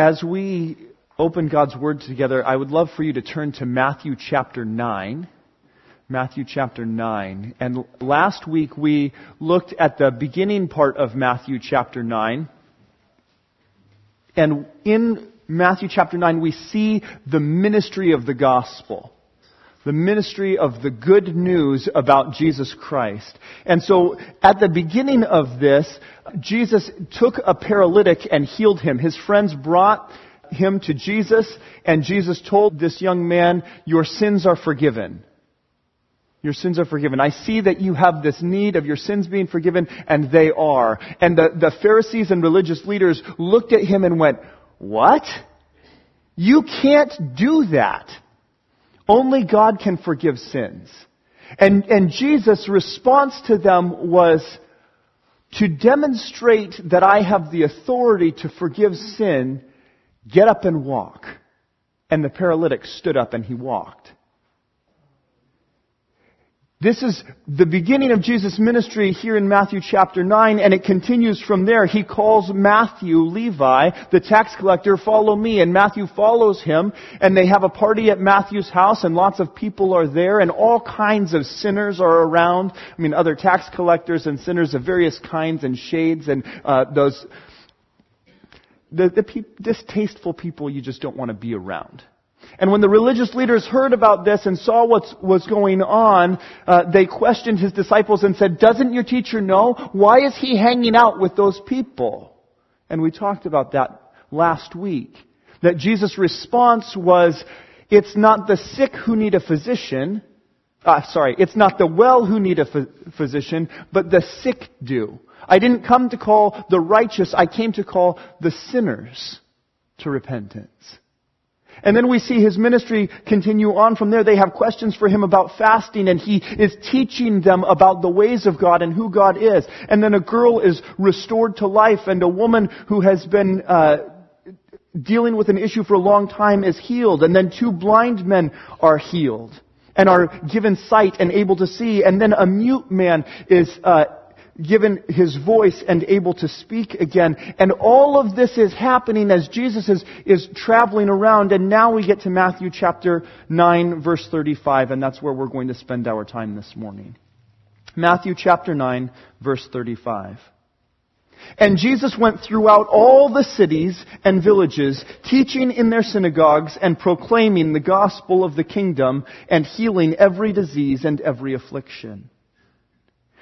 As we open God's Word together, I would love for you to turn to Matthew chapter 9. Matthew chapter 9. And last week we looked at the beginning part of Matthew chapter 9. And in Matthew chapter 9 we see the ministry of the gospel the ministry of the good news about Jesus Christ. And so at the beginning of this, Jesus took a paralytic and healed him. His friends brought him to Jesus and Jesus told this young man, your sins are forgiven. Your sins are forgiven. I see that you have this need of your sins being forgiven, and they are. And the, the Pharisees and religious leaders looked at him and went, What? You can't do that. Only God can forgive sins. And, and Jesus' response to them was to demonstrate that I have the authority to forgive sin, get up and walk. And the paralytic stood up and he walked. This is the beginning of Jesus' ministry here in Matthew chapter 9, and it continues from there. He calls Matthew, Levi, the tax collector, follow me, and Matthew follows him, and they have a party at Matthew's house, and lots of people are there, and all kinds of sinners are around. I mean, other tax collectors and sinners of various kinds and shades, and uh, those, the, the pe- distasteful people you just don't want to be around. And when the religious leaders heard about this and saw what was going on, uh, they questioned his disciples and said, doesn't your teacher know? Why is he hanging out with those people? And we talked about that last week. That Jesus' response was, it's not the sick who need a physician, uh, sorry, it's not the well who need a physician, but the sick do. I didn't come to call the righteous, I came to call the sinners to repentance. And then we see his ministry continue on from there. They have questions for him about fasting and he is teaching them about the ways of God and who God is. And then a girl is restored to life and a woman who has been, uh, dealing with an issue for a long time is healed. And then two blind men are healed and are given sight and able to see. And then a mute man is, uh, given his voice and able to speak again. And all of this is happening as Jesus is, is traveling around. And now we get to Matthew chapter 9 verse 35 and that's where we're going to spend our time this morning. Matthew chapter 9 verse 35. And Jesus went throughout all the cities and villages, teaching in their synagogues and proclaiming the gospel of the kingdom and healing every disease and every affliction.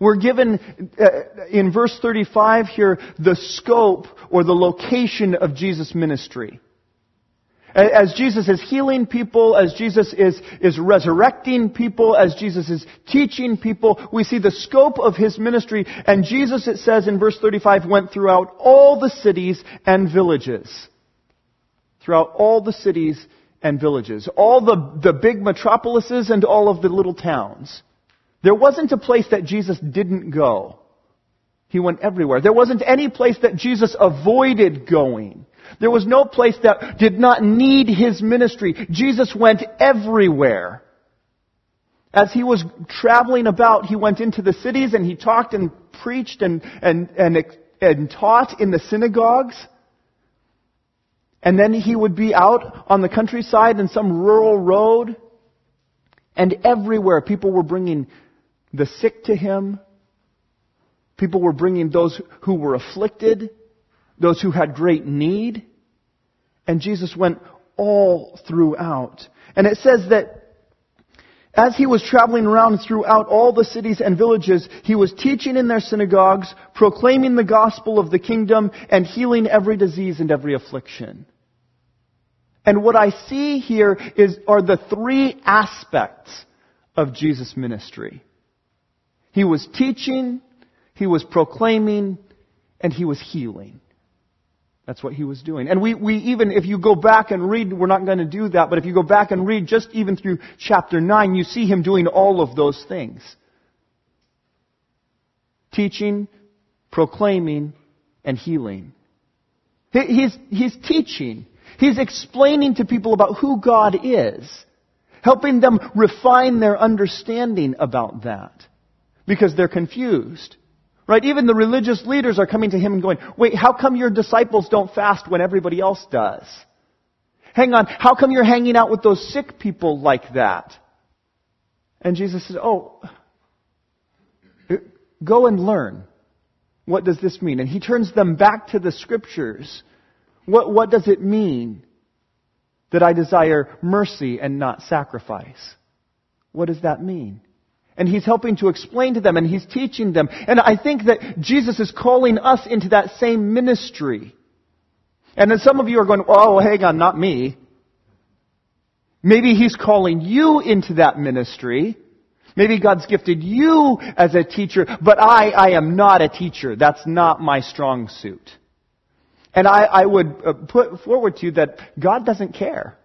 We're given uh, in verse 35 here the scope or the location of Jesus' ministry. As Jesus is healing people, as Jesus is, is resurrecting people, as Jesus is teaching people, we see the scope of his ministry. And Jesus, it says in verse 35, went throughout all the cities and villages. Throughout all the cities and villages. All the, the big metropolises and all of the little towns. There wasn't a place that Jesus didn't go. He went everywhere. There wasn't any place that Jesus avoided going. There was no place that did not need his ministry. Jesus went everywhere. As he was traveling about, he went into the cities and he talked and preached and, and, and, and taught in the synagogues. And then he would be out on the countryside in some rural road. And everywhere people were bringing the sick to him. People were bringing those who were afflicted, those who had great need. And Jesus went all throughout. And it says that as he was traveling around throughout all the cities and villages, he was teaching in their synagogues, proclaiming the gospel of the kingdom, and healing every disease and every affliction. And what I see here is, are the three aspects of Jesus' ministry. He was teaching, he was proclaiming, and he was healing. That's what he was doing. And we, we even, if you go back and read, we're not going to do that, but if you go back and read just even through chapter 9, you see him doing all of those things. Teaching, proclaiming, and healing. He's, he's teaching. He's explaining to people about who God is. Helping them refine their understanding about that. Because they're confused. Right? Even the religious leaders are coming to him and going, wait, how come your disciples don't fast when everybody else does? Hang on, how come you're hanging out with those sick people like that? And Jesus says, oh, go and learn. What does this mean? And he turns them back to the scriptures. What, what does it mean that I desire mercy and not sacrifice? What does that mean? And he's helping to explain to them and he's teaching them. And I think that Jesus is calling us into that same ministry. And then some of you are going, oh, hang on, not me. Maybe he's calling you into that ministry. Maybe God's gifted you as a teacher, but I, I am not a teacher. That's not my strong suit. And I, I would uh, put forward to you that God doesn't care.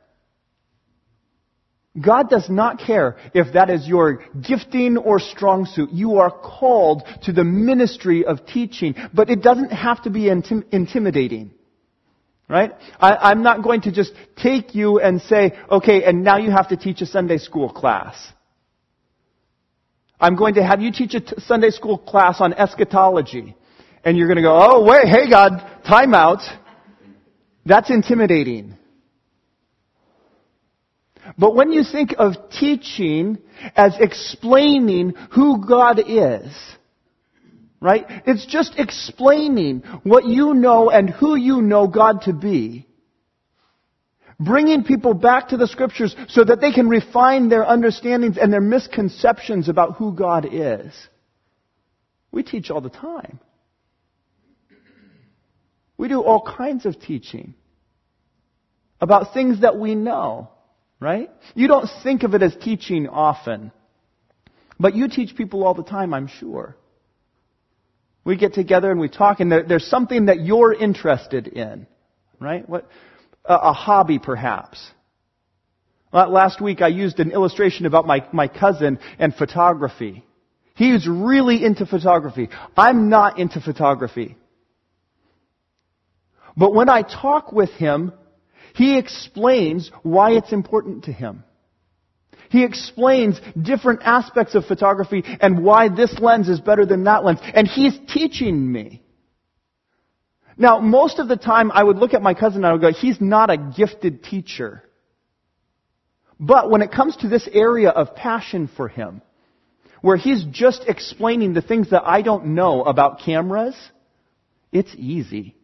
God does not care if that is your gifting or strong suit. You are called to the ministry of teaching, but it doesn't have to be intim- intimidating. Right? I, am not going to just take you and say, okay, and now you have to teach a Sunday school class. I'm going to have you teach a t- Sunday school class on eschatology. And you're going to go, oh, wait, hey God, time out. That's intimidating. But when you think of teaching as explaining who God is, right? It's just explaining what you know and who you know God to be bringing people back to the scriptures so that they can refine their understandings and their misconceptions about who God is. We teach all the time. We do all kinds of teaching about things that we know, right? You don't think of it as teaching often, but you teach people all the time, I'm sure. We get together and we talk, and there's something that you're interested in, right? What, a, hobby perhaps. Last week I used an illustration about my, my cousin and photography. He's really into photography. I'm not into photography. But when I talk with him, he explains why it's important to him. He explains different aspects of photography and why this lens is better than that lens. And he's teaching me. Now, most of the time I would look at my cousin and I would go, he's not a gifted teacher. But when it comes to this area of passion for him, where he's just explaining the things that I don't know about cameras, it's easy.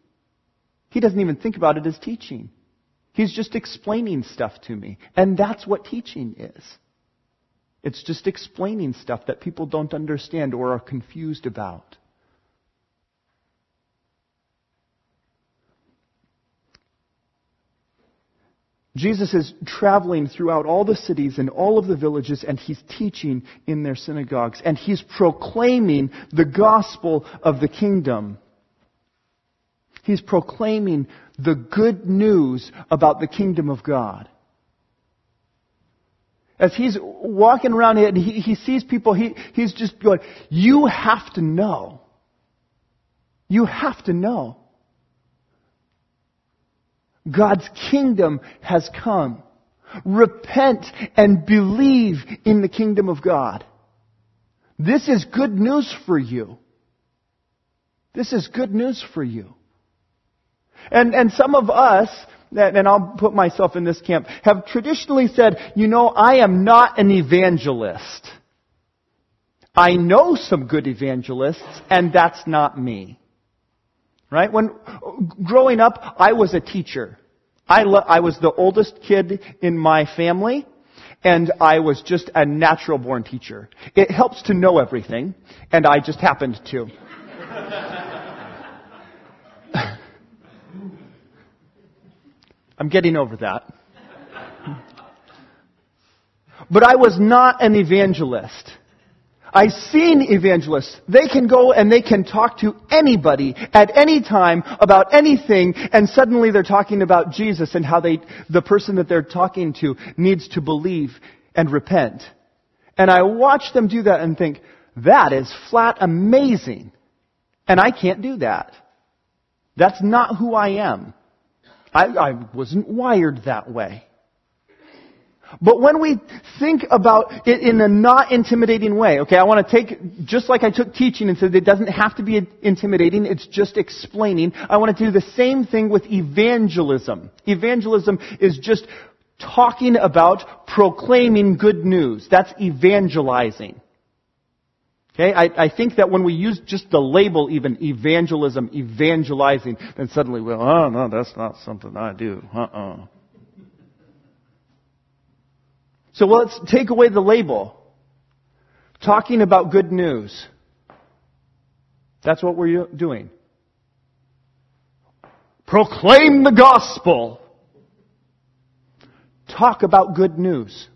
He doesn't even think about it as teaching. He's just explaining stuff to me. And that's what teaching is. It's just explaining stuff that people don't understand or are confused about. Jesus is traveling throughout all the cities and all of the villages and he's teaching in their synagogues and he's proclaiming the gospel of the kingdom. He's proclaiming the good news about the kingdom of God. As he's walking around and he, he sees people, he, he's just going, you have to know. You have to know. God's kingdom has come. Repent and believe in the kingdom of God. This is good news for you. This is good news for you. And, and some of us, and I'll put myself in this camp, have traditionally said, you know, I am not an evangelist. I know some good evangelists, and that's not me. Right? When growing up, I was a teacher. I, lo- I was the oldest kid in my family, and I was just a natural born teacher. It helps to know everything, and I just happened to. I'm getting over that. But I was not an evangelist. I've seen evangelists. They can go and they can talk to anybody at any time about anything and suddenly they're talking about Jesus and how they, the person that they're talking to needs to believe and repent. And I watch them do that and think, that is flat amazing. And I can't do that. That's not who I am. I, I wasn't wired that way. But when we think about it in a not intimidating way, okay, I want to take, just like I took teaching and said it doesn't have to be intimidating, it's just explaining. I want to do the same thing with evangelism. Evangelism is just talking about proclaiming good news. That's evangelizing. Okay, I, I, think that when we use just the label even evangelism, evangelizing, then suddenly, well, oh no, that's not something I do. Uh-uh. So let's take away the label. Talking about good news. That's what we're doing. Proclaim the gospel. Talk about good news.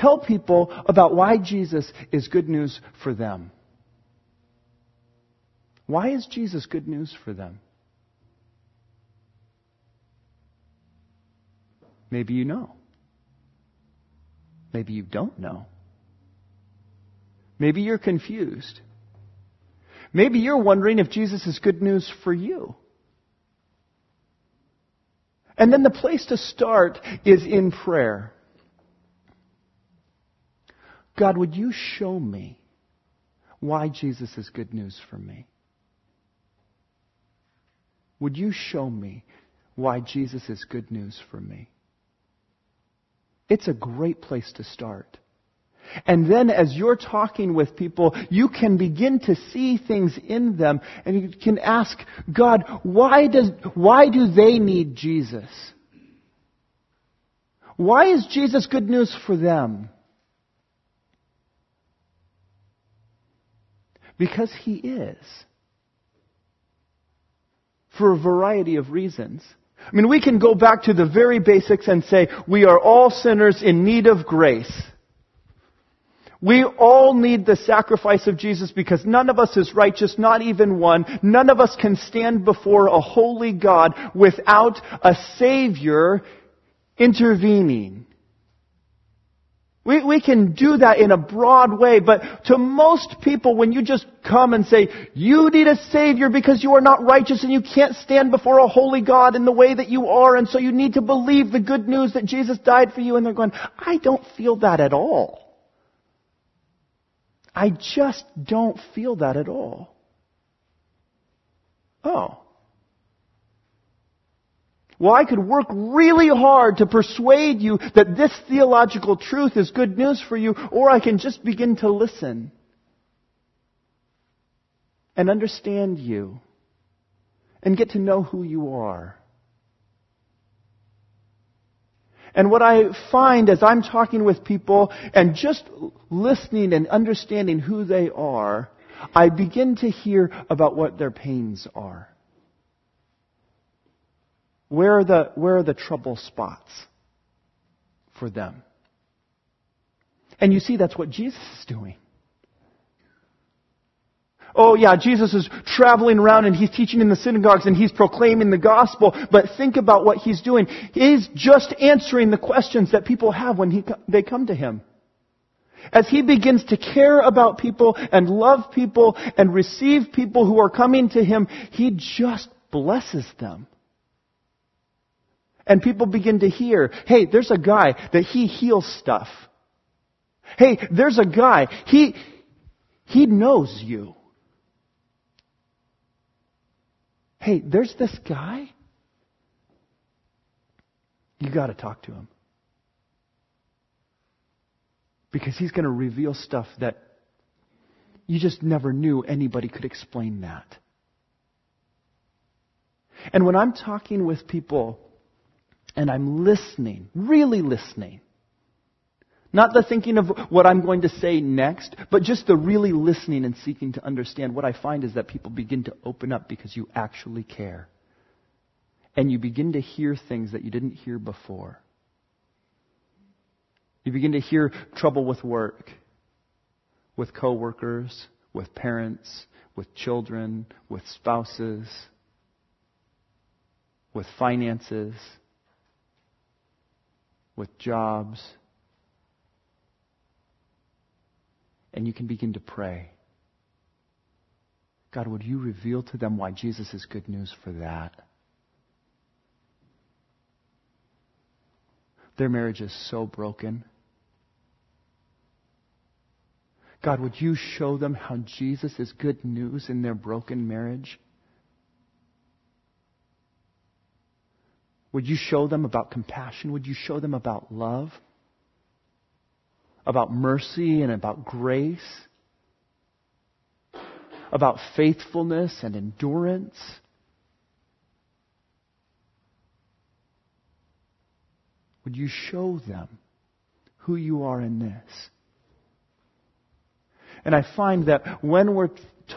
Tell people about why Jesus is good news for them. Why is Jesus good news for them? Maybe you know. Maybe you don't know. Maybe you're confused. Maybe you're wondering if Jesus is good news for you. And then the place to start is in prayer. God, would you show me why Jesus is good news for me? Would you show me why Jesus is good news for me? It's a great place to start. And then as you're talking with people, you can begin to see things in them and you can ask God, why does, why do they need Jesus? Why is Jesus good news for them? Because He is. For a variety of reasons. I mean, we can go back to the very basics and say, we are all sinners in need of grace. We all need the sacrifice of Jesus because none of us is righteous, not even one. None of us can stand before a holy God without a Savior intervening. We, we can do that in a broad way, but to most people, when you just come and say, you need a Savior because you are not righteous and you can't stand before a holy God in the way that you are, and so you need to believe the good news that Jesus died for you, and they're going, I don't feel that at all. I just don't feel that at all. Oh. Well, I could work really hard to persuade you that this theological truth is good news for you, or I can just begin to listen and understand you and get to know who you are. And what I find as I'm talking with people and just listening and understanding who they are, I begin to hear about what their pains are. Where are the, where are the trouble spots for them? And you see, that's what Jesus is doing. Oh yeah, Jesus is traveling around and he's teaching in the synagogues and he's proclaiming the gospel, but think about what he's doing. He's just answering the questions that people have when he, they come to him. As he begins to care about people and love people and receive people who are coming to him, he just blesses them. And people begin to hear, hey, there's a guy that he heals stuff. Hey, there's a guy, he, he knows you. Hey, there's this guy. You gotta talk to him. Because he's gonna reveal stuff that you just never knew anybody could explain that. And when I'm talking with people and I'm listening, really listening. Not the thinking of what I'm going to say next, but just the really listening and seeking to understand. What I find is that people begin to open up because you actually care. And you begin to hear things that you didn't hear before. You begin to hear trouble with work. with coworkers, with parents, with children, with spouses, with finances, with jobs. And you can begin to pray. God, would you reveal to them why Jesus is good news for that? Their marriage is so broken. God, would you show them how Jesus is good news in their broken marriage? Would you show them about compassion? Would you show them about love? About mercy and about grace? About faithfulness and endurance? Would you show them who you are in this? And I find that when we're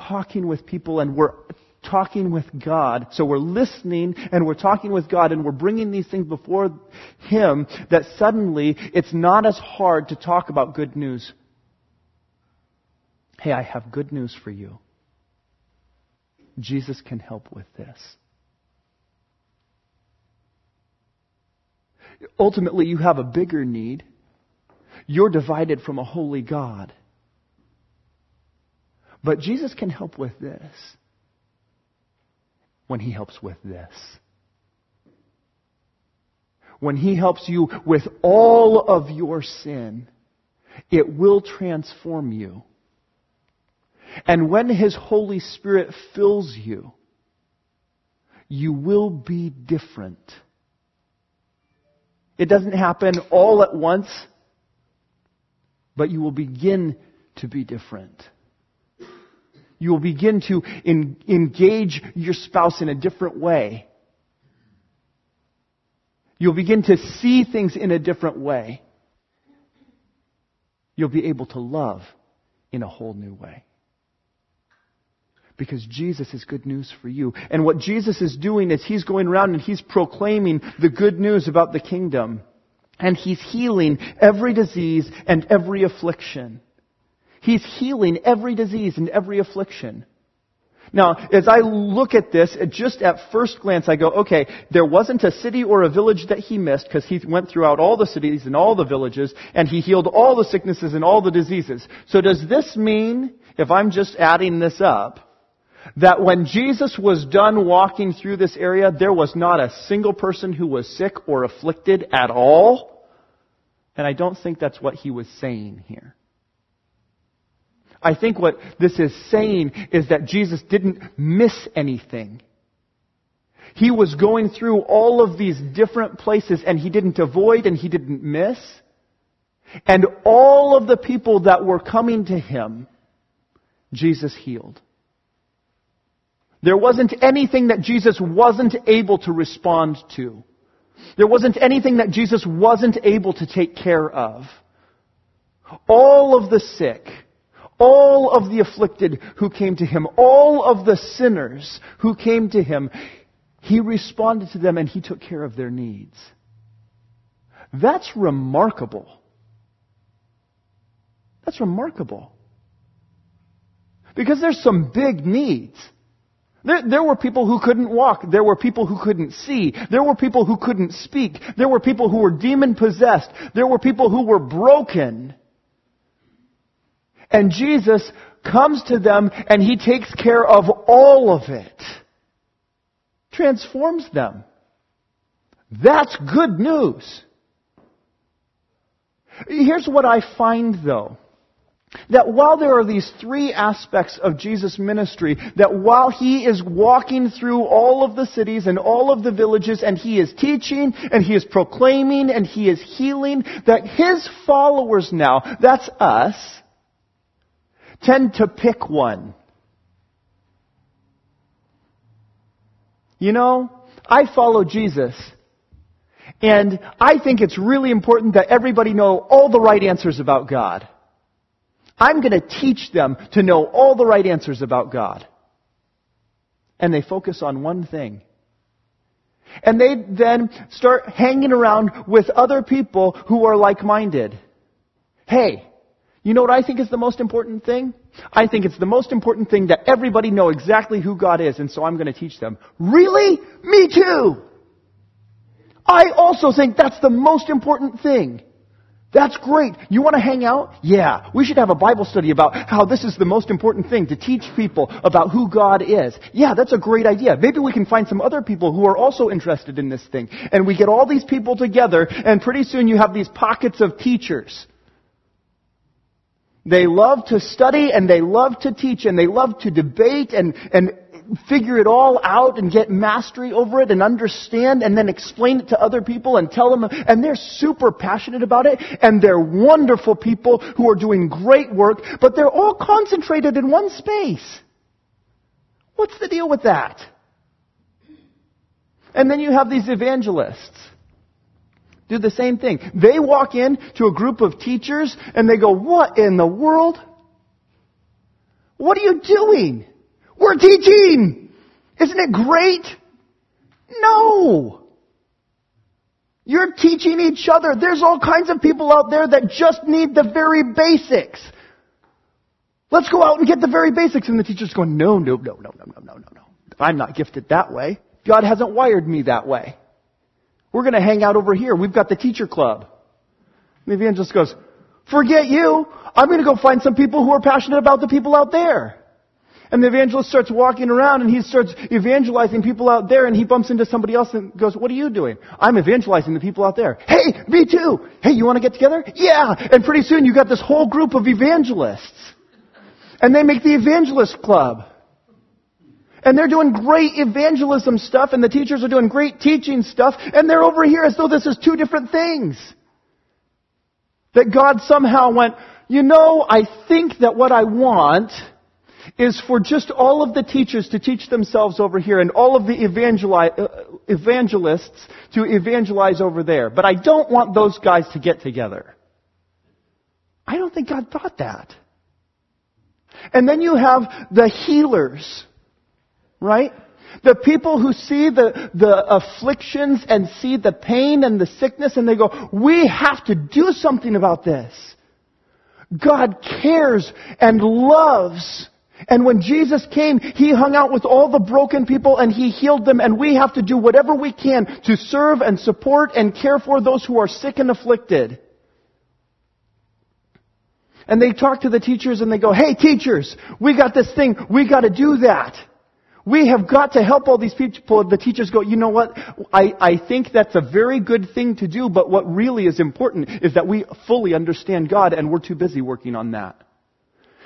talking with people and we're talking with God. So we're listening and we're talking with God and we're bringing these things before Him that suddenly it's not as hard to talk about good news. Hey, I have good news for you. Jesus can help with this. Ultimately, you have a bigger need. You're divided from a holy God. But Jesus can help with this when He helps with this. When He helps you with all of your sin, it will transform you. And when His Holy Spirit fills you, you will be different. It doesn't happen all at once, but you will begin to be different. You will begin to engage your spouse in a different way. You'll begin to see things in a different way. You'll be able to love in a whole new way. Because Jesus is good news for you. And what Jesus is doing is He's going around and He's proclaiming the good news about the kingdom. And He's healing every disease and every affliction. He's healing every disease and every affliction. Now, as I look at this, just at first glance, I go, okay, there wasn't a city or a village that he missed because he went throughout all the cities and all the villages and he healed all the sicknesses and all the diseases. So does this mean, if I'm just adding this up, that when Jesus was done walking through this area, there was not a single person who was sick or afflicted at all? And I don't think that's what he was saying here. I think what this is saying is that Jesus didn't miss anything. He was going through all of these different places and he didn't avoid and he didn't miss. And all of the people that were coming to him, Jesus healed. There wasn't anything that Jesus wasn't able to respond to. There wasn't anything that Jesus wasn't able to take care of. All of the sick, all of the afflicted who came to him, all of the sinners who came to him, he responded to them and he took care of their needs. That's remarkable. That's remarkable. Because there's some big needs. There, there, were people who couldn't walk. There were people who couldn't see. There were people who couldn't speak. There were people who were demon possessed. There were people who were broken. And Jesus comes to them and he takes care of all of it. Transforms them. That's good news. Here's what I find though. That while there are these three aspects of Jesus' ministry, that while he is walking through all of the cities and all of the villages and he is teaching and he is proclaiming and he is healing, that his followers now, that's us, tend to pick one. You know, I follow Jesus. And I think it's really important that everybody know all the right answers about God. I'm going to teach them to know all the right answers about God. And they focus on one thing. And they then start hanging around with other people who are like-minded. Hey, You know what I think is the most important thing? I think it's the most important thing that everybody know exactly who God is, and so I'm going to teach them. Really? Me too! I also think that's the most important thing. That's great. You want to hang out? Yeah. We should have a Bible study about how this is the most important thing to teach people about who God is. Yeah, that's a great idea. Maybe we can find some other people who are also interested in this thing. And we get all these people together and pretty soon you have these pockets of teachers. They love to study and they love to teach and they love to debate and, and figure it all out and get mastery over it and understand and then explain it to other people and tell them, and they're super passionate about it and they're wonderful people who are doing great work, but they're all concentrated in one space. What's the deal with that? And then you have these evangelists. Do the same thing. They walk in to a group of teachers and they go, what in the world? What are you doing? We're teaching! Isn't it great? No! You're teaching each other. There's all kinds of people out there that just need the very basics. Let's go out and get the very basics. And the teacher's going, no, no, no, no, no, no, no, no, no. I'm not gifted that way. God hasn't wired me that way. We're going to hang out over here. We've got the teacher club. And the evangelist goes, forget you. I'm going to go find some people who are passionate about the people out there. And the evangelist starts walking around and he starts evangelizing people out there and he bumps into somebody else and goes, what are you doing? I'm evangelizing the people out there. Hey, me too. Hey, you want to get together? Yeah. And pretty soon you got this whole group of evangelists. And they make the evangelist club. And they're doing great evangelism stuff and the teachers are doing great teaching stuff and they're over here as though this is two different things. That God somehow went, you know, I think that what I want is for just all of the teachers to teach themselves over here and all of the evangeli- uh, evangelists to evangelize over there. But I don't want those guys to get together. I don't think God thought that. And then you have the healers, right? The people who see the, the afflictions and see the pain and the sickness and they go, we have to do something about this. God cares and loves and when Jesus came, He hung out with all the broken people and He healed them and we have to do whatever we can to serve and support and care for those who are sick and afflicted. And they talk to the teachers and they go, hey teachers, we got this thing, we gotta do that. We have got to help all these people. The teachers go, you know what? I, I think that's a very good thing to do, but what really is important is that we fully understand God and we're too busy working on that.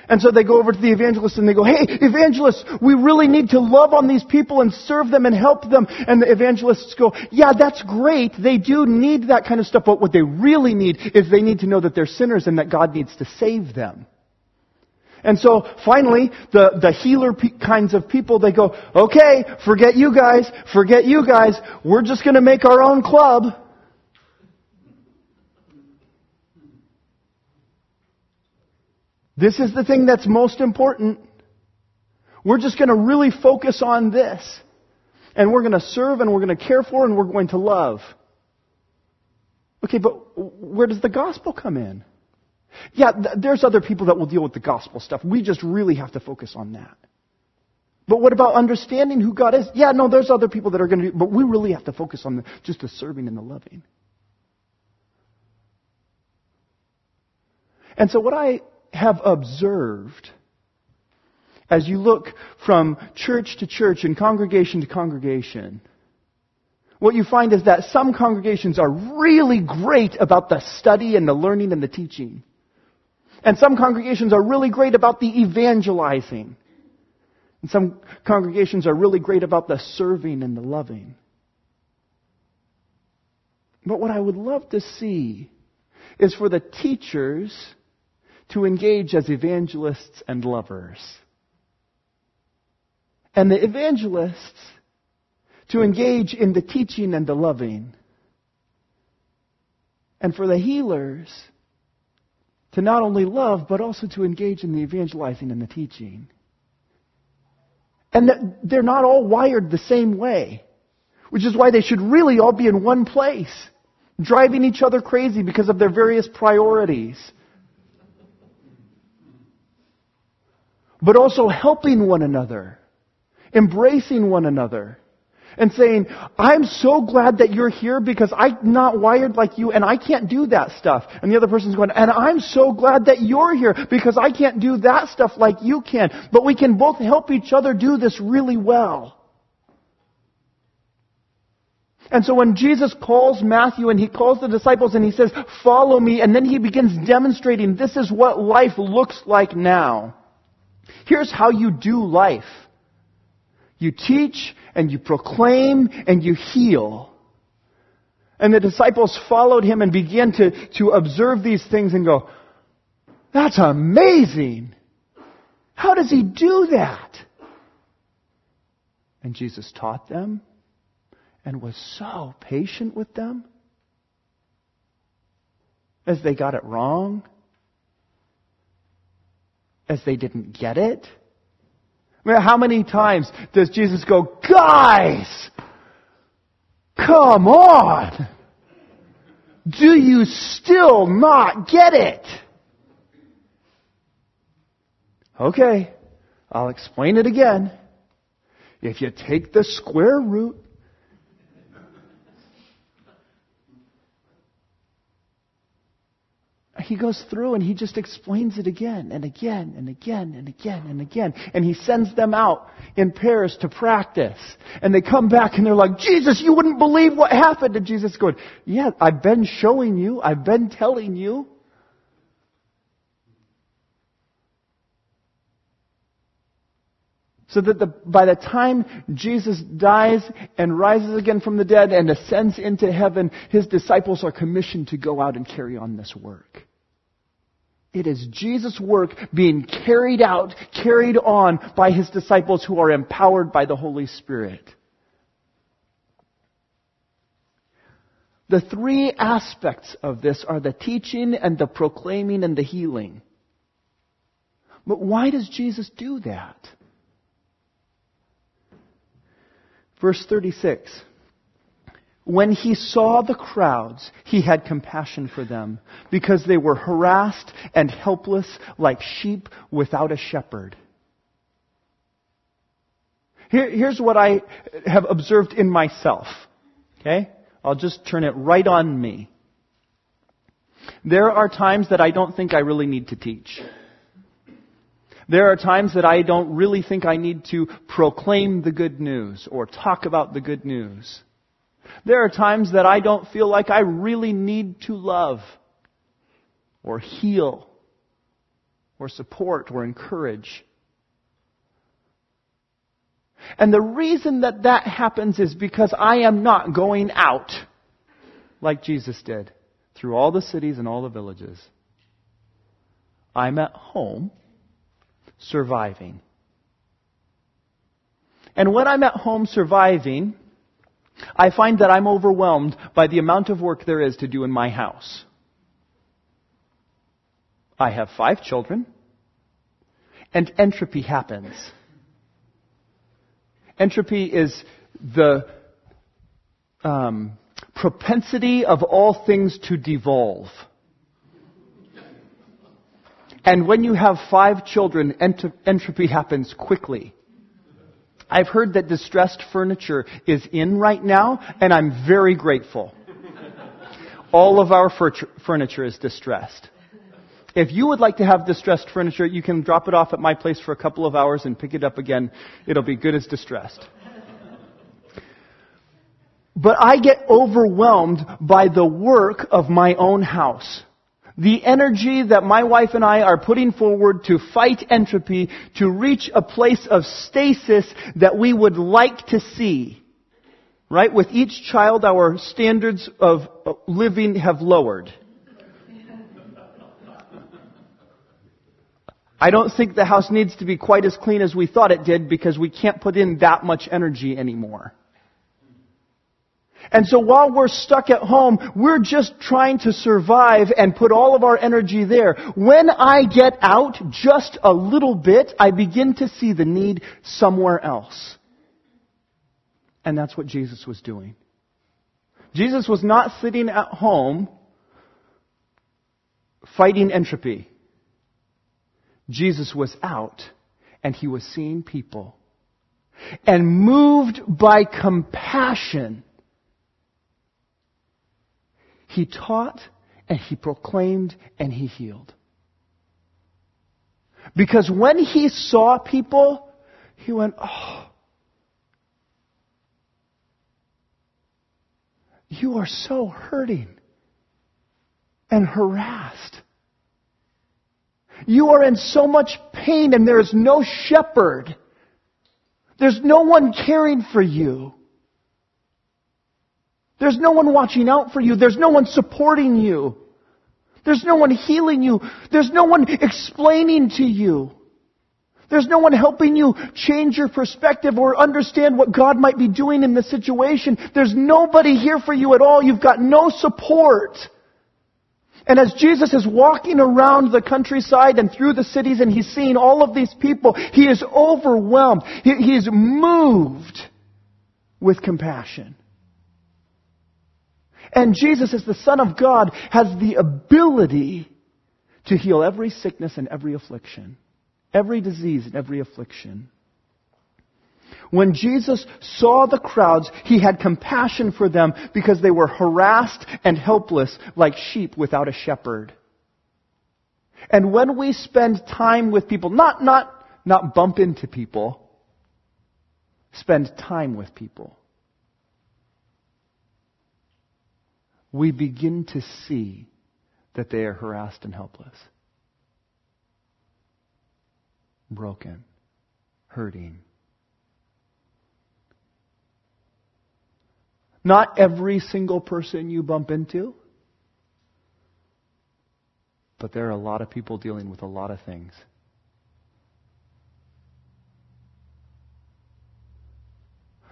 And so they go over to the evangelist and they go, hey, evangelists, we really need to love on these people and serve them and help them. And the evangelists go, yeah, that's great. They do need that kind of stuff, but what they really need is they need to know that they're sinners and that God needs to save them. And so finally, the, the healer pe- kinds of people, they go, okay, forget you guys, forget you guys, we're just gonna make our own club. This is the thing that's most important. We're just going to really focus on this. And we're going to serve and we're going to care for and we're going to love. Okay, but where does the gospel come in? Yeah, th- there's other people that will deal with the gospel stuff. We just really have to focus on that. But what about understanding who God is? Yeah, no, there's other people that are going to do, but we really have to focus on the, just the serving and the loving. And so what I have observed as you look from church to church and congregation to congregation, what you find is that some congregations are really great about the study and the learning and the teaching. And some congregations are really great about the evangelizing. And some congregations are really great about the serving and the loving. But what I would love to see is for the teachers to engage as evangelists and lovers. And the evangelists to engage in the teaching and the loving. And for the healers to not only love, but also to engage in the evangelizing and the teaching. And they're not all wired the same way, which is why they should really all be in one place, driving each other crazy because of their various priorities but also helping one another, embracing one another, and saying, I'm so glad that you're here because I'm not wired like you and I can't do that stuff. And the other person's going, and I'm so glad that you're here because I can't do that stuff like you can. But we can both help each other do this really well. And so when Jesus calls Matthew and he calls the disciples and he says, follow me, and then he begins demonstrating this is what life looks like now. Here's how you do life. You teach and you proclaim and you heal. And the disciples followed him and began to, to observe these things and go, that's amazing. How does he do that? And Jesus taught them and was so patient with them as they got it wrong, as they didn't get it. I mean, how many times does Jesus go, guys, come on! Do you still not get it? Okay, I'll explain it again. If you take the square root he goes through and he just explains it again and again and again and again and again. And he sends them out in pairs to practice. And they come back and they're like, Jesus, you wouldn't believe what happened. And Jesus going, yeah, I've been showing you. I've been telling you. So that the, by the time Jesus dies and rises again from the dead and ascends into heaven, his disciples are commissioned to go out and carry on this work. It is Jesus' work being carried out, carried on by his disciples who are empowered by the Holy Spirit. The three aspects of this are the teaching and the proclaiming and the healing. But why does Jesus do that? Verse 36. When he saw the crowds, he had compassion for them because they were harassed and helpless like sheep without a shepherd. Here, here's what I have observed in myself. Okay? I'll just turn it right on me. There are times that I don't think I really need to teach. There are times that I don't really think I need to proclaim the good news or talk about the good news. There are times that I don't feel like I really need to love or heal or support or encourage. And the reason that that happens is because I am not going out like Jesus did through all the cities and all the villages. I'm at home surviving. And when I'm at home surviving, I find that I'm overwhelmed by the amount of work there is to do in my house. I have five children, and entropy happens. Entropy is the um, propensity of all things to devolve. And when you have five children, entropy happens quickly. I've heard that distressed furniture is in right now, and I'm very grateful. All of our furniture is distressed. If you would like to have distressed furniture, you can drop it off at my place for a couple of hours and pick it up again. It'll be good as distressed. But I get overwhelmed by the work of my own house the energy that my wife and I are putting forward to fight entropy, to reach a place of stasis that we would like to see. Right? With each child, our standards of living have lowered. I don't think the house needs to be quite as clean as we thought it did because we can't put in that much energy anymore. And so while we're stuck at home, we're just trying to survive and put all of our energy there. When I get out just a little bit, I begin to see the need somewhere else. And that's what Jesus was doing. Jesus was not sitting at home fighting entropy. Jesus was out and he was seeing people. And moved by compassion, he taught and he proclaimed and he healed. Because when he saw people, he went, oh, you are so hurting and harassed. You are in so much pain and there is no shepherd. There's no one caring for you. There's no one watching out for you. There's no one supporting you. There's no one healing you. There's no one explaining to you. There's no one helping you change your perspective or understand what God might be doing in the situation. There's nobody here for you at all. You've got no support. And as Jesus is walking around the countryside and through the cities and he's seeing all of these people, he is overwhelmed. He, he is moved with compassion. And Jesus, as the Son of God, has the ability to heal every sickness and every affliction, every disease and every affliction. When Jesus saw the crowds, he had compassion for them because they were harassed and helpless like sheep without a shepherd. And when we spend time with people, not, not, not bump into people, spend time with people, we begin to see that they are harassed and helpless, broken, hurting. Not every single person you bump into, but there are a lot of people dealing with a lot of things.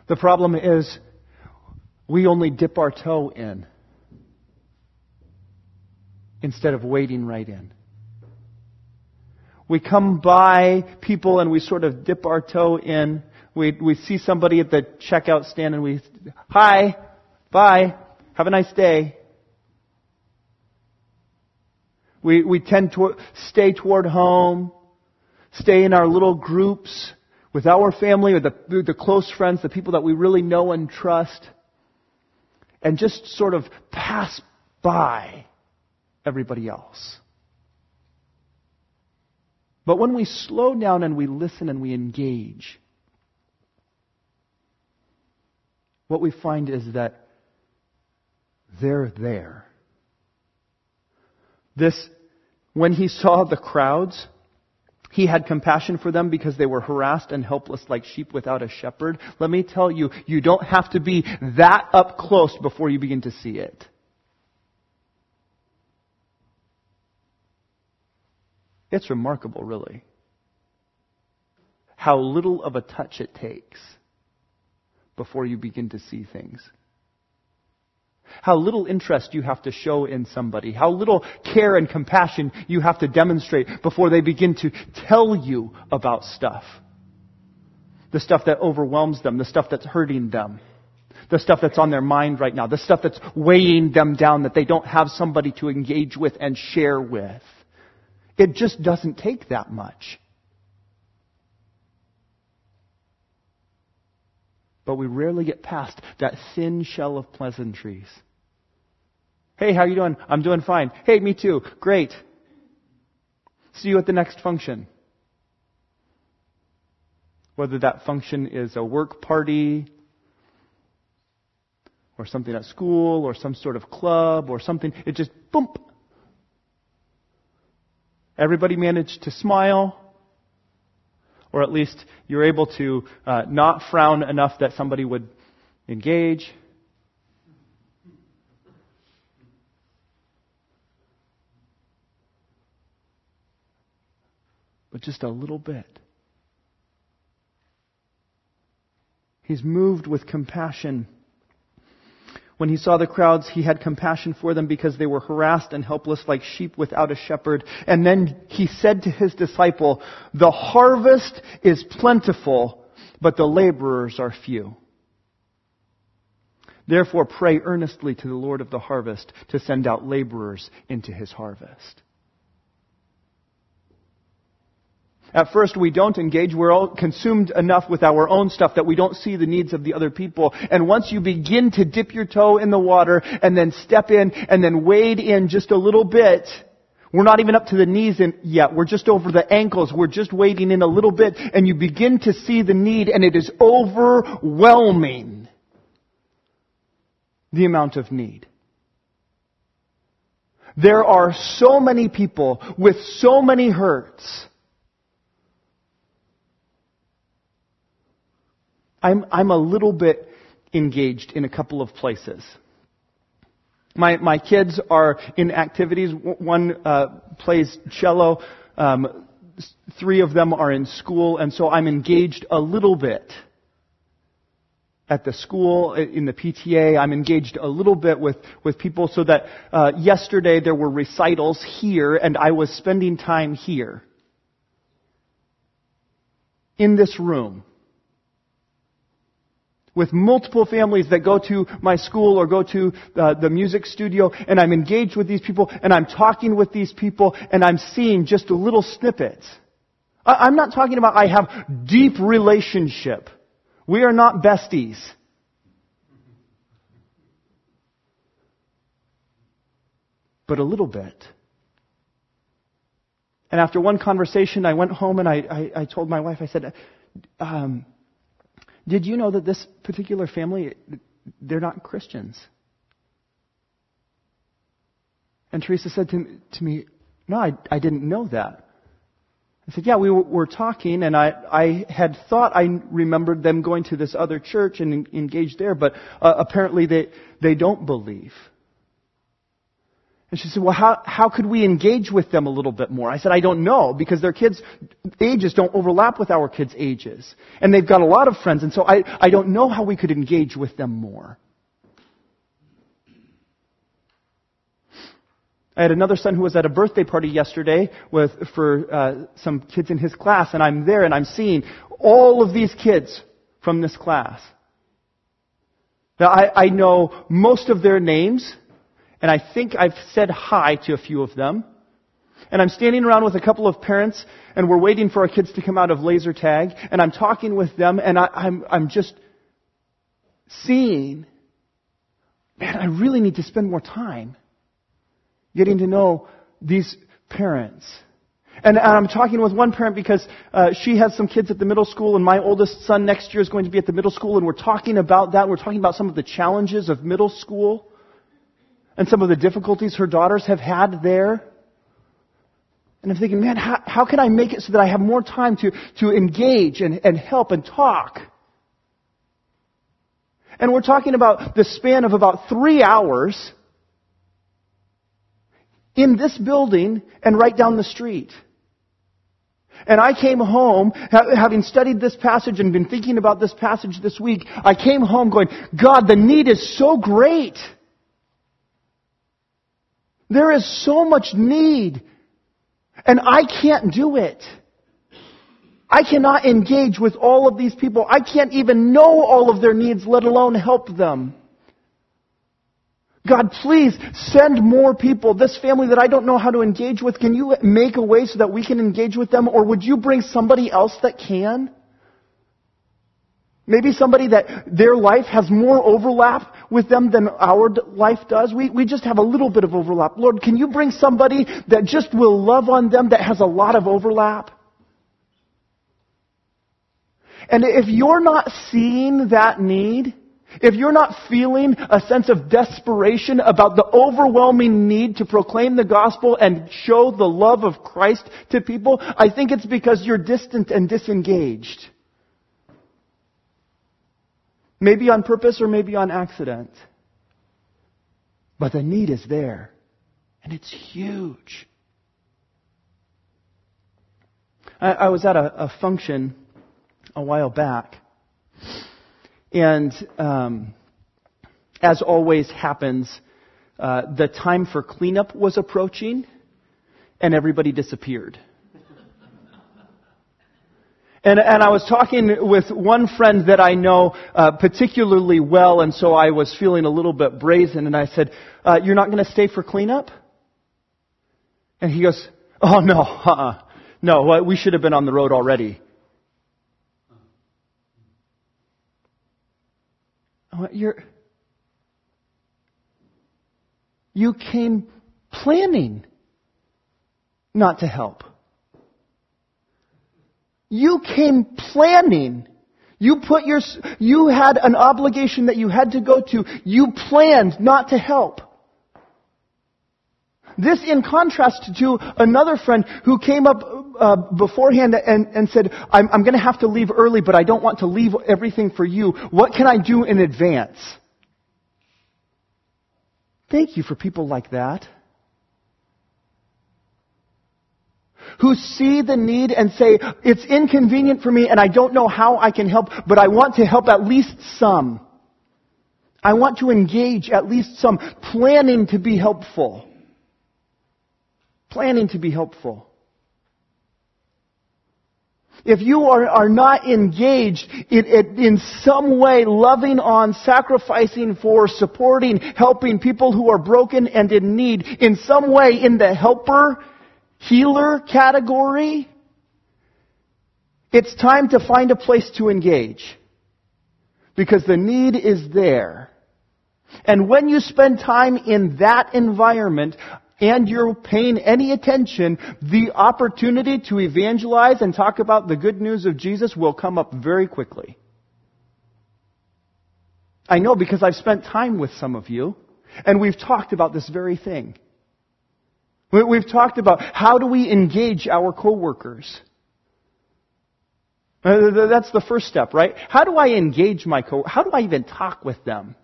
The problem is we only dip our toe in instead of wading right in. We come by people and we sort of dip our toe in we, we see somebody at the checkout stand and we, hi, bye, have a nice day. We, we tend to stay toward home, stay in our little groups with our family or the, the close friends, the people that we really know and trust, and just sort of pass by everybody else. But when we slow down and we listen and we engage, what we find is that they're there. This, when he saw the crowds, he had compassion for them because they were harassed and helpless like sheep without a shepherd. Let me tell you, you don't have to be that up close before you begin to see it. It's remarkable, really, how little of a touch it takes before you begin to see things. How little interest you have to show in somebody. How little care and compassion you have to demonstrate before they begin to tell you about stuff. The stuff that overwhelms them, the stuff that's hurting them, the stuff that's on their mind right now, the stuff that's weighing them down that they don't have somebody to engage with and share with. It just doesn't take that much. but we rarely get past that thin shell of pleasantries. Hey, how are you doing? I'm doing fine. Hey, me too. Great. See you at the next function. Whether that function is a work party, or something at school, or some sort of club, or something, it just boom. Everybody managed to smile or at least you're able to uh, not frown enough that somebody would engage. But just a little bit. He's moved with compassion when he saw the crowds, he had compassion for them because they were harassed and helpless like sheep without a shepherd. And then he said to his disciple, the harvest is plentiful, but the laborers are few. Therefore pray earnestly to the Lord of the harvest to send out laborers into his harvest. At first, we don't engage. We're all consumed enough with our own stuff that we don't see the needs of the other people. And once you begin to dip your toe in the water and then step in and then wade in just a little bit, we're not even up to the knees in, yet. We're just over the ankles. We're just wading in a little bit and you begin to see the need and it is overwhelming. The amount of need. There are so many people with so many hurts I'm, I'm a little bit engaged in a couple of places. My, my kids are in activities. One uh, plays cello. Um, three of them are in school, and so I'm engaged a little bit at the school, in the PTA. I'm engaged a little bit with, with people so that uh, yesterday there were recitals here, and I was spending time here in this room with multiple families that go to my school or go to uh, the music studio and I'm engaged with these people and I'm talking with these people and I'm seeing just a little snippet. I- I'm not talking about I have deep relationship. We are not besties. But a little bit. And after one conversation, I went home and I, I, I told my wife, I said, um, did you know that this particular family, they're not Christians? And Teresa said to, to me, No, I, I didn't know that. I said, Yeah, we were, were talking, and I, I had thought I remembered them going to this other church and engaged there, but uh, apparently they, they don't believe. And she said, well, how, how could we engage with them a little bit more? I said, I don't know, because their kids' ages don't overlap with our kids' ages. And they've got a lot of friends, and so I, I don't know how we could engage with them more. I had another son who was at a birthday party yesterday with, for uh, some kids in his class, and I'm there and I'm seeing all of these kids from this class. Now, I, I know most of their names and I think I've said hi to a few of them. And I'm standing around with a couple of parents, and we're waiting for our kids to come out of laser tag, and I'm talking with them, and I, I'm, I'm just seeing, man, I really need to spend more time getting to know these parents. And, and I'm talking with one parent because uh, she has some kids at the middle school, and my oldest son next year is going to be at the middle school, and we're talking about that. We're talking about some of the challenges of middle school and some of the difficulties her daughters have had there. And I'm thinking, man, how, how can I make it so that I have more time to, to engage and, and help and talk? And we're talking about the span of about three hours in this building and right down the street. And I came home, having studied this passage and been thinking about this passage this week, I came home going, God, the need is so great. There is so much need. And I can't do it. I cannot engage with all of these people. I can't even know all of their needs, let alone help them. God, please send more people. This family that I don't know how to engage with, can you make a way so that we can engage with them? Or would you bring somebody else that can? Maybe somebody that their life has more overlap with them than our life does. We, we just have a little bit of overlap. Lord, can you bring somebody that just will love on them that has a lot of overlap? And if you're not seeing that need, if you're not feeling a sense of desperation about the overwhelming need to proclaim the gospel and show the love of Christ to people, I think it's because you're distant and disengaged. Maybe on purpose or maybe on accident. But the need is there. And it's huge. I, I was at a, a, function a while back. And um, as always happens, uh, the time for cleanup was approaching, and everybody disappeared. And, and I was talking with one friend that I know uh, particularly well, and so I was feeling a little bit brazen, and I said, uh, "You're not going to stay for cleanup?" And he goes, "Oh no, uh-uh. No, we should have been on the road already. You're, you came planning not to help. You came planning. You put your, you had an obligation that you had to go to. You planned not to help. This in contrast to another friend who came up uh, beforehand and, and said, I'm, I'm going to have to leave early, but I don't want to leave everything for you. What can I do in advance? Thank you for people like that. Who see the need and say, it's inconvenient for me and I don't know how I can help, but I want to help at least some. I want to engage at least some, planning to be helpful planning to be helpful. If you are, are not engaged in, in some way, loving on, sacrificing for, supporting, helping people who are broken and in need, in some way in the helper, healer category, it's time to find a place to engage. Because the need is there. And when you spend time in that environment, and you're paying any attention, the opportunity to evangelize and talk about the good news of Jesus will come up very quickly. I know because I've spent time with some of you, and we've talked about this very thing. We've talked about how do we engage our coworkers. Uh, that's the first step, right? How do I engage my co? How do I even talk with them?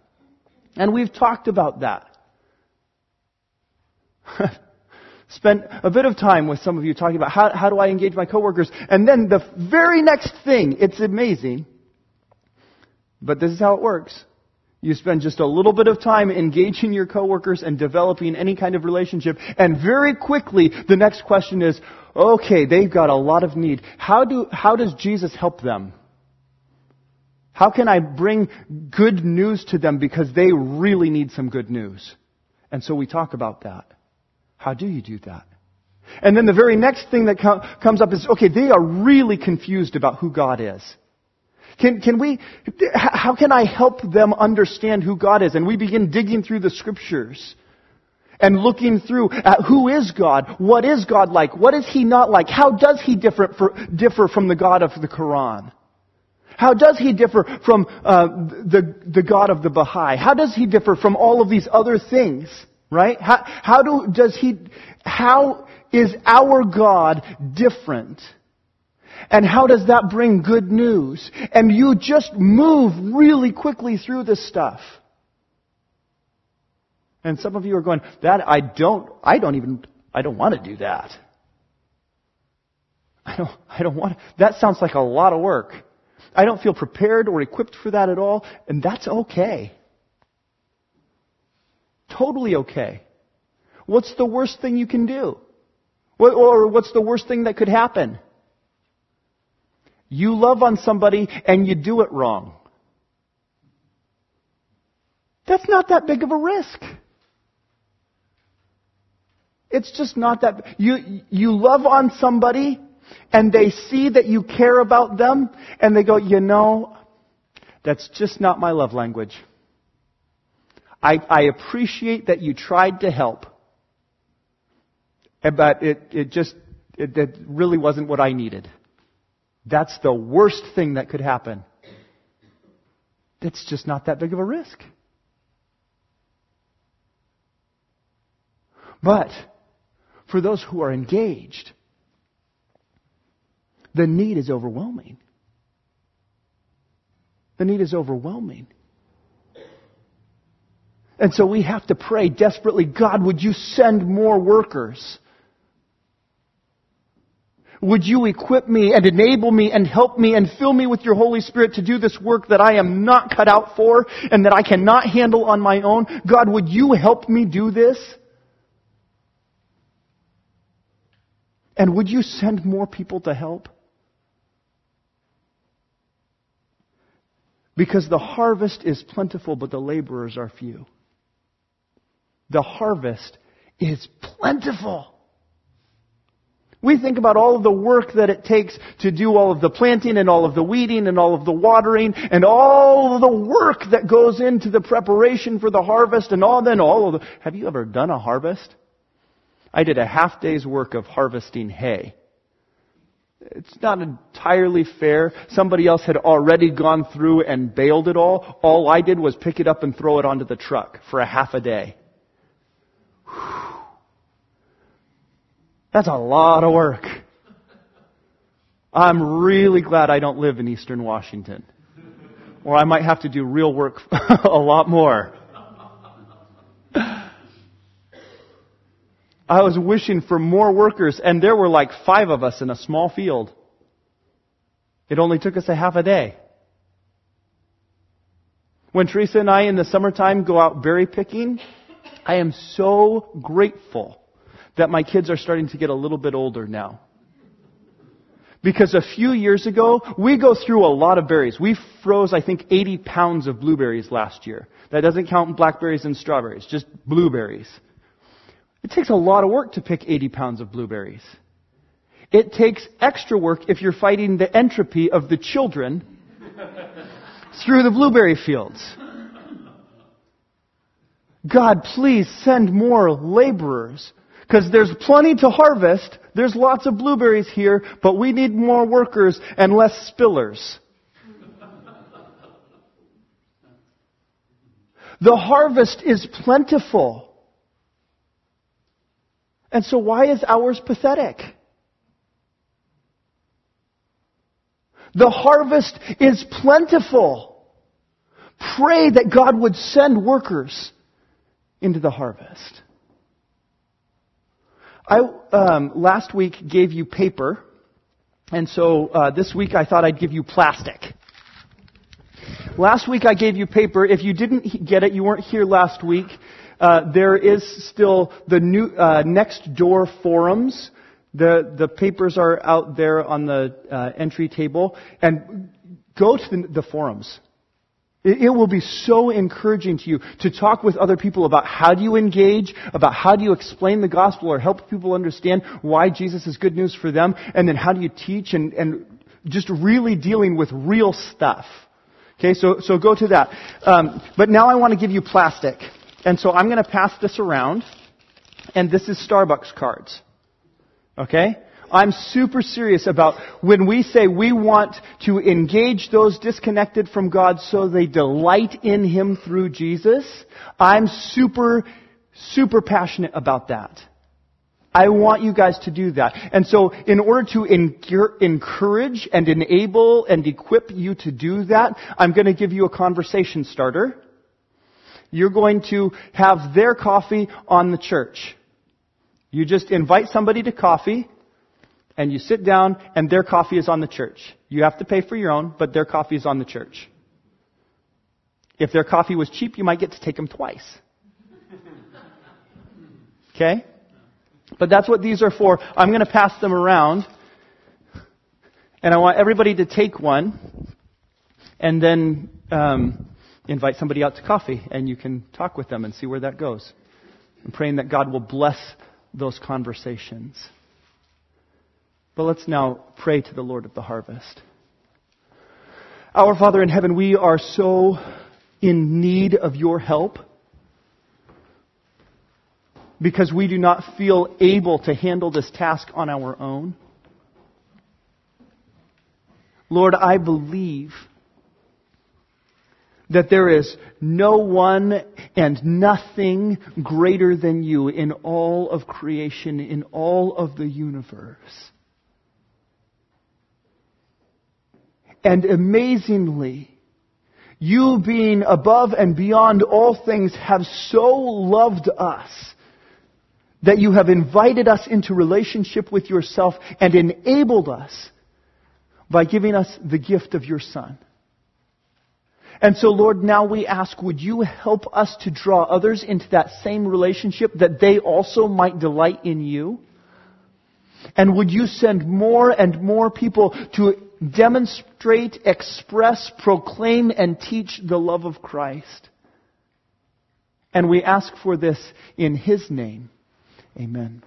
And we've talked about that. Spent a bit of time with some of you talking about how, how do I engage my coworkers. And then the very next thing, it's amazing, but this is how it works. You spend just a little bit of time engaging your coworkers and developing any kind of relationship, and very quickly the next question is, okay, they've got a lot of need. How do, how does Jesus help them? How can I bring good news to them because they really need some good news? And so we talk about that. How do you do that? And then the very next thing that com- comes up is, okay, they are really confused about who God is. Can, can we, how can I help them understand who God is? And we begin digging through the scriptures and looking through at who is God? What is God like? What is He not like? How does He differ, for, differ from the God of the Quran? How does He differ from uh, the, the God of the Baha'i? How does He differ from all of these other things? Right? How, how do, does he, how is our God different? And how does that bring good news? And you just move really quickly through this stuff. And some of you are going, that I don't, I don't even, I don't want to do that. I don't, I don't want, that sounds like a lot of work. I don't feel prepared or equipped for that at all, and that's okay. Totally okay. What's the worst thing you can do? Or what's the worst thing that could happen? You love on somebody and you do it wrong. That's not that big of a risk. It's just not that, you, you love on somebody and they see that you care about them and they go, you know, that's just not my love language. I, I appreciate that you tried to help, eh, but it, it just, it, it really wasn't what I needed. That's the worst thing that could happen. It's just not that big of a risk. But for those who are engaged, the need is overwhelming. The need is overwhelming. And so we have to pray desperately, God, would you send more workers? Would you equip me and enable me and help me and fill me with your Holy Spirit to do this work that I am not cut out for and that I cannot handle on my own? God, would you help me do this? And would you send more people to help? Because the harvest is plentiful, but the laborers are few the harvest is plentiful. We think about all of the work that it takes to do all of the planting and all of the weeding and all of the watering and all of the work that goes into the preparation for the harvest and all then all of the, have you ever done a harvest? I did a half day's work of harvesting hay. It's not entirely fair. Somebody else had already gone through and baled it all. All I did was pick it up and throw it onto the truck for a half a day. That's a lot of work. I'm really glad I don't live in eastern Washington. Or I might have to do real work a lot more. I was wishing for more workers, and there were like five of us in a small field. It only took us a half a day. When Teresa and I in the summertime go out berry picking, I am so grateful that my kids are starting to get a little bit older now. Because a few years ago, we go through a lot of berries. We froze, I think, 80 pounds of blueberries last year. That doesn't count blackberries and strawberries, just blueberries. It takes a lot of work to pick 80 pounds of blueberries. It takes extra work if you're fighting the entropy of the children through the blueberry fields. God, please send more laborers because there's plenty to harvest. There's lots of blueberries here, but we need more workers and less spillers. The harvest is plentiful. And so why is ours pathetic? The harvest is plentiful. Pray that God would send workers into the harvest. I um, last week gave you paper, and so uh, this week I thought I'd give you plastic. Last week I gave you paper. If you didn't get it, you weren't here last week. Uh, there is still the new uh, next door forums. The the papers are out there on the uh, entry table, and go to the, the forums. It will be so encouraging to you to talk with other people about how do you engage, about how do you explain the gospel or help people understand why Jesus is good news for them, and then how do you teach and, and just really dealing with real stuff. Okay, so, so go to that. Um, but now I want to give you plastic. And so I'm going to pass this around, and this is Starbucks cards. Okay? I'm super serious about when we say we want to engage those disconnected from God so they delight in Him through Jesus. I'm super, super passionate about that. I want you guys to do that. And so in order to encourage and enable and equip you to do that, I'm going to give you a conversation starter. You're going to have their coffee on the church. You just invite somebody to coffee and you sit down and their coffee is on the church. You have to pay for your own, but their coffee is on the church. If their coffee was cheap, you might get to take them twice. Okay? But that's what these are for. I'm going to pass them around. And I want everybody to take one and then um, invite somebody out to coffee and you can talk with them and see where that goes. I'm praying that God will bless those conversations. But let's now pray to the Lord of the harvest. Our Father in heaven, we are so in need of your help because we do not feel able to handle this task on our own. Lord, I believe that there is no one and nothing greater than you in all of creation, in all of the universe. And amazingly, you being above and beyond all things have so loved us that you have invited us into relationship with yourself and enabled us by giving us the gift of your Son. And so, Lord, now we ask, would you help us to draw others into that same relationship that they also might delight in you? And would you send more and more people to demonstrate, express, proclaim, and teach the love of Christ? And we ask for this in His name. Amen.